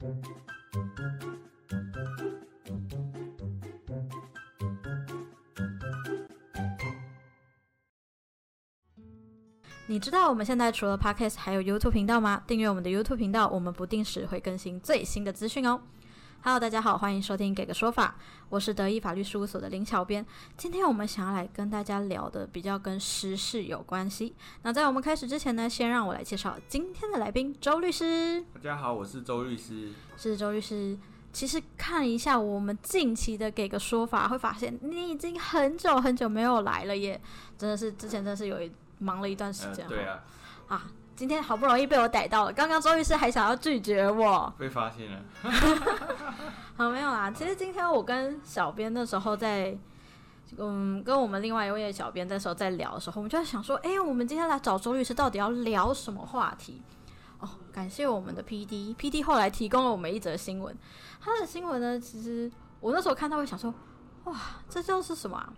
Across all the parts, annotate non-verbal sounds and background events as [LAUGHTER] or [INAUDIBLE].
你知道我们现在除了 Podcast 还有 YouTube 频道吗？订阅我们的 YouTube 频道，我们不定时会更新最新的资讯哦。Hello，大家好，欢迎收听《给个说法》，我是德意法律事务所的林小编。今天我们想要来跟大家聊的比较跟时事有关系。那在我们开始之前呢，先让我来介绍今天的来宾周律师。大家好，我是周律师。是周律师。其实看一下我们近期的《给个说法》，会发现你已经很久很久没有来了耶，真的是之前真的是有一。忙了一段时间，对啊，啊，今天好不容易被我逮到了。刚刚周律师还想要拒绝我，被发现了。[LAUGHS] 好，没有啦。其实今天我跟小编那时候在，嗯，跟我们另外一位小编那时候在聊的时候，我们就在想说，哎，我们今天来找周律师到底要聊什么话题？哦，感谢我们的 P D，P D 后来提供了我们一则新闻。他的新闻呢，其实我那时候看到会想说，哇，这就是什么？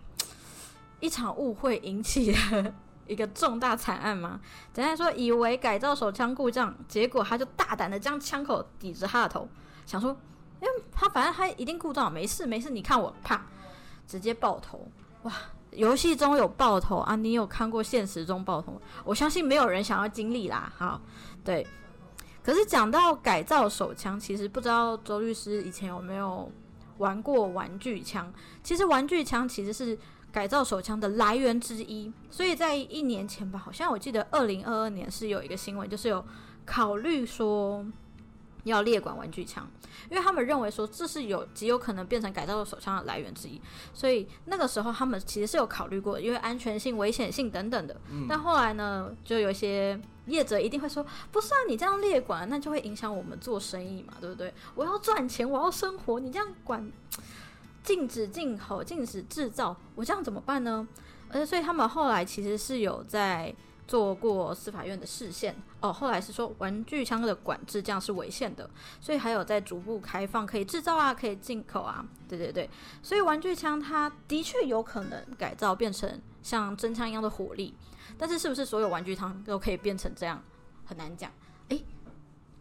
一场误会引起的。一个重大惨案吗？简单说，以为改造手枪故障，结果他就大胆的将枪口抵着他的头，想说，因为他反正他一定故障，没事没事，你看我，啪，直接爆头！哇，游戏中有爆头啊，你有看过现实中爆头？我相信没有人想要经历啦。好，对。可是讲到改造手枪，其实不知道周律师以前有没有玩过玩具枪？其实玩具枪其实是。改造手枪的来源之一，所以在一年前吧，好像我记得二零二二年是有一个新闻，就是有考虑说要列管玩具枪，因为他们认为说这是有极有可能变成改造手枪的来源之一，所以那个时候他们其实是有考虑过，因为安全性、危险性等等的。但后来呢，就有一些业者一定会说，不是啊，你这样列管，那就会影响我们做生意嘛，对不对？我要赚钱，我要生活，你这样管。禁止进口，禁止制造，我这样怎么办呢？呃，所以他们后来其实是有在做过司法院的视线哦。后来是说玩具枪的管制这样是违宪的，所以还有在逐步开放可以制造啊，可以进口啊。对对对，所以玩具枪它的确有可能改造变成像真枪一样的火力，但是是不是所有玩具枪都可以变成这样，很难讲。诶。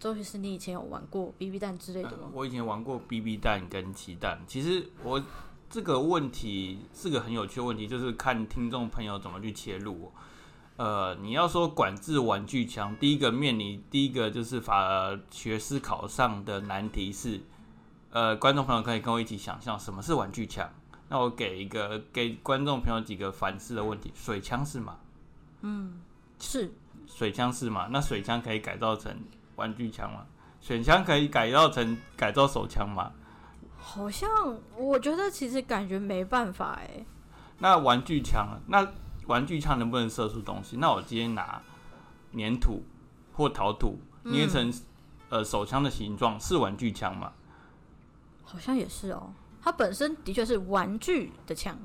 周律师，你以前有玩过 BB 弹之类的吗？我以前玩过 BB 弹跟鸡蛋。其实我这个问题是个很有趣的问题，就是看听众朋友怎么去切入。呃，你要说管制玩具枪，第一个面临第一个就是法学思考上的难题是，呃，观众朋友可以跟我一起想象什么是玩具枪。那我给一个给观众朋友几个反思的问题：水枪是吗？嗯，是。水枪是吗？那水枪可以改造成？玩具枪吗？选枪可以改造成改造手枪吗？好像我觉得其实感觉没办法哎。那玩具枪，那玩具枪能不能射出东西？那我今天拿粘土或陶土捏成呃手枪的形状，是玩具枪吗？好像也是哦，它本身的确是玩具的枪。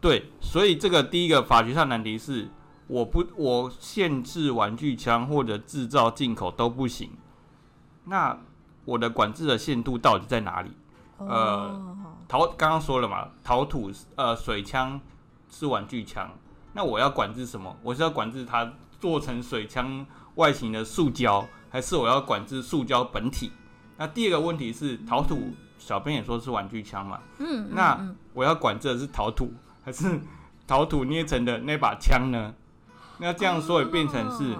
对，所以这个第一个法学上难题是。我不，我限制玩具枪或者制造进口都不行。那我的管制的限度到底在哪里？呃，陶刚刚说了嘛，陶土呃水枪是玩具枪，那我要管制什么？我是要管制它做成水枪外形的塑胶，还是我要管制塑胶本体？那第二个问题是，陶土小编也说是玩具枪嘛？嗯，那我要管制的是陶土，还是陶土捏成的那把枪呢？那这样说也变成是，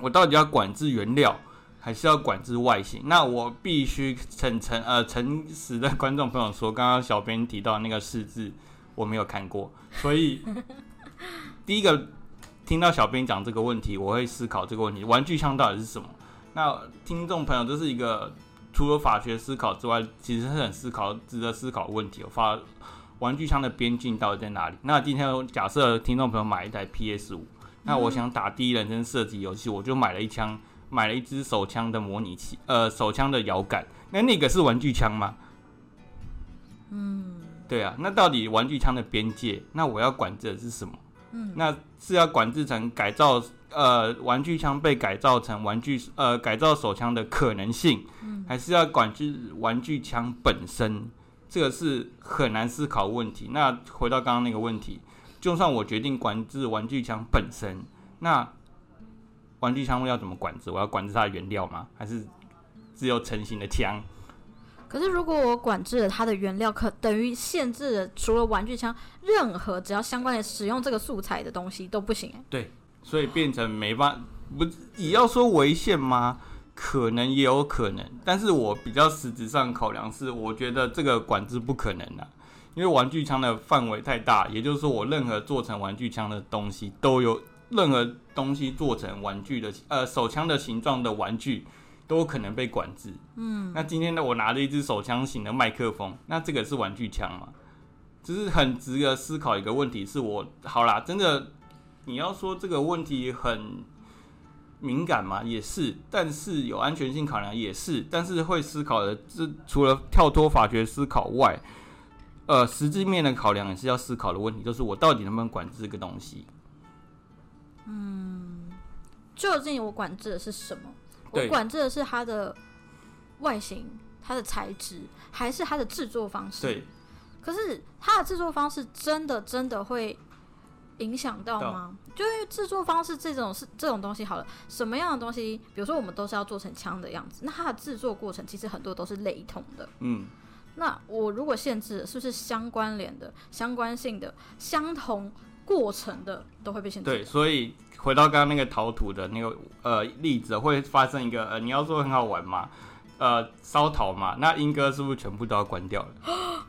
我到底要管制原料，还是要管制外形？那我必须诚诚呃诚实的观众朋友说，刚刚小编提到那个试字我没有看过，所以 [LAUGHS] 第一个听到小编讲这个问题，我会思考这个问题：玩具枪到底是什么？那听众朋友，这是一个除了法学思考之外，其实是很思考、值得思考问题。我发玩具枪的边境到底在哪里？那今天假设听众朋友买一台 PS 五。那我想打第一人称射击游戏，我就买了一枪，买了一支手枪的模拟器，呃，手枪的摇杆。那那个是玩具枪吗？嗯，对啊。那到底玩具枪的边界，那我要管制的是什么？嗯，那是要管制成改造，呃，玩具枪被改造成玩具，呃，改造手枪的可能性，还是要管制玩具枪本身？这个是很难思考问题。那回到刚刚那个问题。就算我决定管制玩具枪本身，那玩具枪要怎么管制？我要管制它的原料吗？还是只有成型的枪。可是如果我管制了它的原料，可等于限制了除了玩具枪，任何只要相关的使用这个素材的东西都不行、欸。对，所以变成没办不也要说违宪吗？可能也有可能，但是我比较实质上考量是，我觉得这个管制不可能啊，因为玩具枪的范围太大，也就是说，我任何做成玩具枪的东西都有，任何东西做成玩具的呃手枪的形状的玩具都有可能被管制。嗯，那今天呢，我拿着一支手枪型的麦克风，那这个是玩具枪吗？只是很值得思考一个问题，是我好啦，真的你要说这个问题很敏感嘛，也是，但是有安全性考量也是，但是会思考的，这除了跳脱法学思考外，呃，实质面的考量也是要思考的问题，就是我到底能不能管制这个东西？嗯究竟我管制的是什么？我管制的是它的外形、它的材质，还是它的制作方式？对，可是它的制作方式真的真的会影响到吗？就因为制作方式这种是这种东西好了，什么样的东西，比如说我们都是要做成枪的样子，那它的制作过程其实很多都是雷同的。嗯，那我如果限制，是不是相关联的、相关性的、相同过程的都会被限制？对，所以回到刚刚那个陶土的那个呃例子，会发生一个呃，你要说很好玩嘛，呃，烧陶嘛，那英哥是不是全部都要关掉了？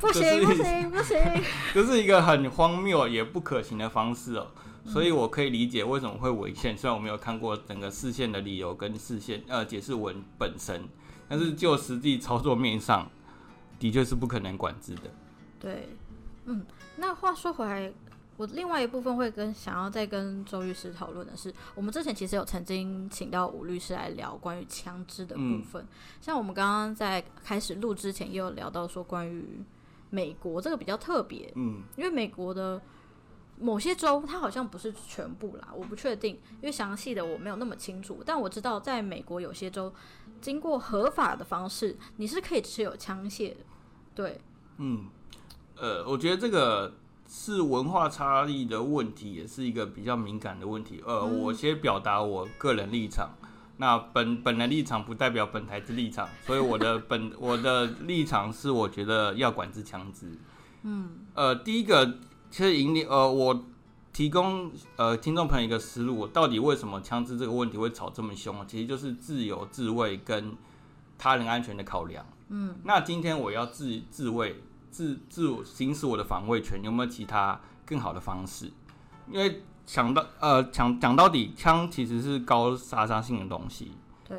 不行不行不行！[LAUGHS] [LAUGHS] 这是一个很荒谬也不可行的方式哦。所以我可以理解为什么会违宪，虽然我没有看过整个视线的理由跟视线呃解释文本身，但是就实际操作面上，的确是不可能管制的。对，嗯，那话说回来，我另外一部分会跟想要再跟周律师讨论的是，我们之前其实有曾经请到吴律师来聊关于枪支的部嗯分，像我们刚刚在开始录之前也有聊到说关于美国这个比较特别，嗯，因为美国的某些州它好像不是全部啦，我不确定，因为详细的我没有那么清楚，但我知道在美国有些州经过合法的方式，你是可以持有枪械的，对，嗯，呃，我觉得这个是文化差异的问题，也是一个比较敏感的问题。呃，我先表达我个人立场。那本本人立场不代表本台之立场，所以我的 [LAUGHS] 本我的立场是，我觉得要管制枪支。嗯，呃，第一个其实引领呃，我提供呃听众朋友一个思路，到底为什么枪支这个问题会吵这么凶？其实就是自由自卫跟他人安全的考量。嗯，那今天我要自自卫。自自我行使我的防卫权，有没有其他更好的方式？因为讲到呃讲讲到底，枪其实是高杀伤性的东西。对，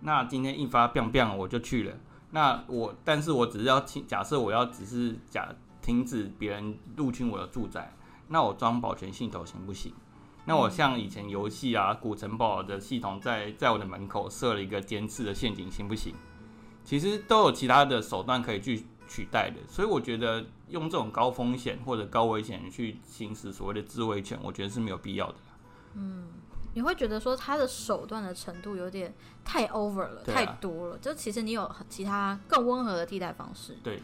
那今天一发 biang biang 我就去了。那我，但是我只是要停假设我要只是假停止别人入侵我的住宅，那我装保全系统行不行？那我像以前游戏啊，古城堡的系统在在我的门口设了一个监视的陷阱，行不行？其实都有其他的手段可以去取代的，所以我觉得用这种高风险或者高危险去行使所谓的自卫权，我觉得是没有必要的。嗯你会觉得说他的手段的程度有点太 over 了，啊太多了。就其实你有其他更温和的替代方式，对，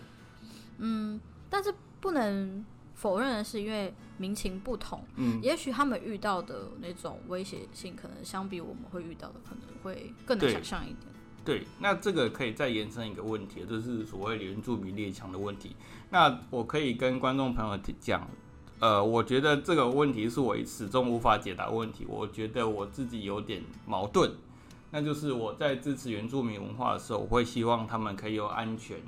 嗯，但是不能否认的是，因为民情不同，嗯，也许他们遇到的那种威胁性，可能相比我们会遇到的，可能会更难对想象一点。对，那这个可以再延伸一个问题，就是所谓原住民猎枪的问题。那我可以跟观众朋友讲，呃，我觉得这个问题是我始终无法解答问题。我觉得我自己有点矛盾，那就是我在支持原住民文化的时候，我会希望他们可以有安全、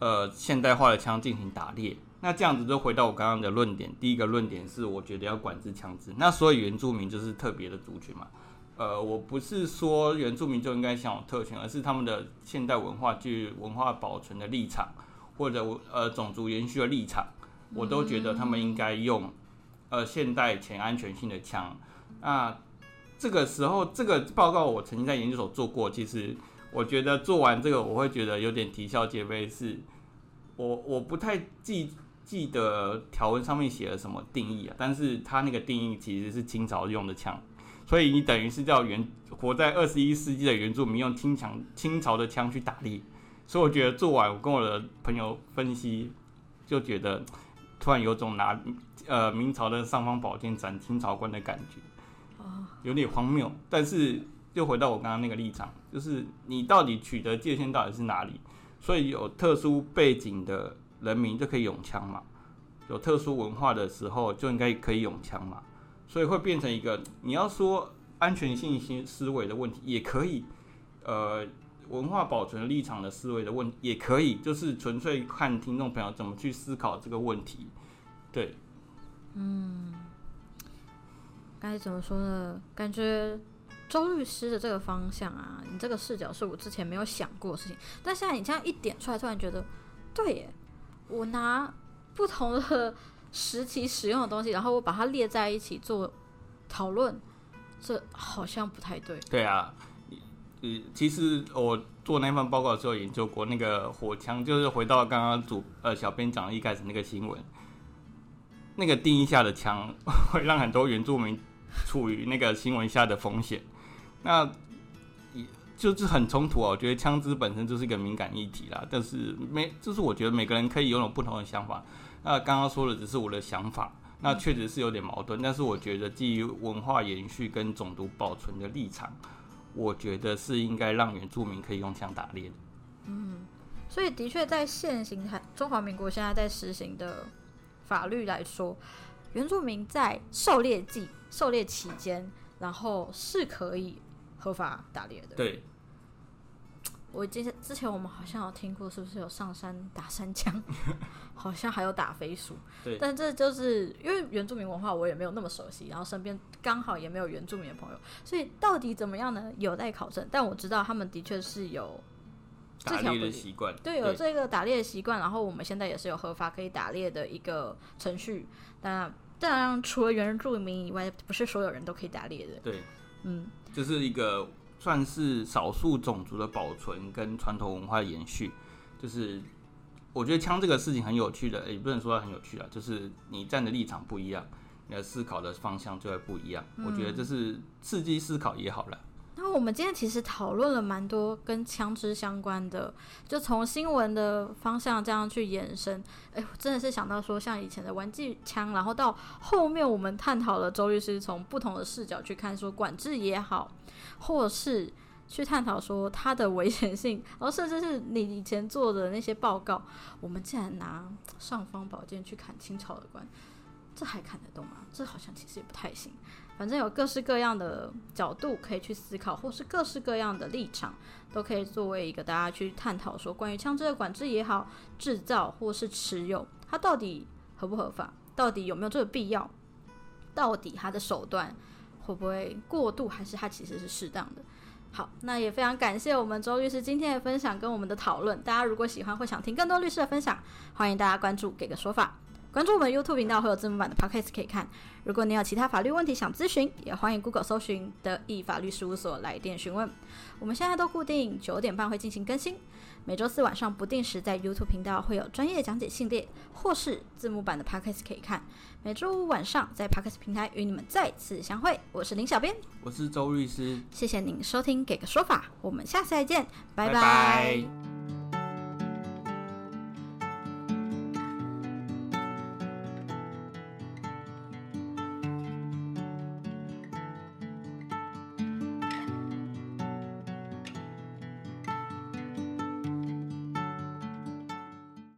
呃现代化的枪进行打猎。那这样子就回到我刚刚的论点，第一个论点是我觉得要管制枪支。那所以原住民就是特别的族群嘛。呃，我不是说原住民就应该享有特权，而是他们的现代文化具文化保存的立场，或者呃种族延续的立场，我都觉得他们应该用呃现代且安全性的枪。那这个时候，这个报告我曾经在研究所做过，其实我觉得做完这个，我会觉得有点啼笑皆非，是我我不太记记得条文上面写了什么定义啊，但是它那个定义其实是清朝用的枪。所以你等于是叫原活在二十一世纪的原住民用清强清朝的枪去打猎，所以我觉得做完，我跟我的朋友分析，就觉得突然有种拿呃明朝的尚方宝剑斩清朝官的感觉，有点荒谬。但是又回到我刚刚那个立场，就是你到底取得界限到底是哪里？所以有特殊背景的人民就可以用枪嘛，有特殊文化的时候就应该可以用枪嘛，所以会变成一个你要说安全性思思维的问题也可以，呃，文化保存立场的思维的问题也可以，就是纯粹看听众朋友怎么去思考这个问题，对。嗯，该怎么说呢？感觉周律师的这个方向啊，你这个视角是我之前没有想过的事情，但现在你这样一点出来，突然觉得，对耶，我拿不同的实际使用的东西，然后我把它列在一起做讨论，这好像不太对。对啊，呃，其实我做那份报告的时候研究过那个火枪，就是回到刚刚主呃小编讲一开始那个新闻。那个定义下的枪会让很多原住民处于那个新闻下的风险，那也就是很冲突啊。我觉得枪支本身就是一个敏感议题啦，但是每就是我觉得每个人可以拥有不同的想法。那刚刚说的只是我的想法，那确实是有点矛盾。但是我觉得基于文化延续跟种族保存的立场，我觉得是应该让原住民可以用枪打猎的。嗯，所以的确在现行台中华民国现在在实行的。法律来说，原住民在狩猎季、狩猎期间，然后是可以合法打猎的。对，我之前之前我们好像有听过，是不是有上山打山枪？[LAUGHS] 好像还有打飞鼠。对，但这就是因为原住民文化我也没有那么熟悉，然后身边刚好也没有原住民的朋友，所以到底怎么样呢？有待考证。但我知道他们的确是有。这条的习惯，对，有这个打猎的习惯，然后我们现在也是有合法可以打猎的一个程序。但当然，除了原住民以外，不是所有人都可以打猎的。对，嗯，就是一个算是少数种族的保存跟传统文化延续。就是我觉得枪这个事情很有趣的，也不能说很有趣啊，就是你站的立场不一样，你的思考的方向就会不一样。我觉得这是刺激思考也好了。那我们今天其实讨论了蛮多跟枪支相关的，就从新闻的方向这样去延伸。哎，我真的是想到说，像以前的玩具枪，然后到后面我们探讨了周律师从不同的视角去看，说管制也好，或是去探讨说它的危险性，然 [LAUGHS] 后甚至是你以前做的那些报告，我们竟然拿尚方宝剑去砍清朝的官，这还砍得动吗？这好像其实也不太行。反正有各式各样的角度可以去思考，或是各式各样的立场，都可以作为一个大家去探讨说，关于枪支的管制也好，制造或是持有，它到底合不合法，到底有没有这个必要，到底它的手段会不会过度，还是它其实是适当的。好，那也非常感谢我们周律师今天的分享跟我们的讨论。大家如果喜欢或想听更多律师的分享，欢迎大家关注给个说法。关注我们 YouTube 频道，会有字幕版的 Podcast 可以看。如果你有其他法律问题想咨询，也欢迎 Google 搜寻“德意法律事务所”来电询问。我们现在都固定九点半会进行更新，每周四晚上不定时在 YouTube 频道会有专业讲解系列，或是字幕版的 Podcast 可以看。每周五晚上在 Podcast 平台与你们再次相会。我是林小编，我是周律师，谢谢您收听《给个说法》，我们下次再见，拜拜。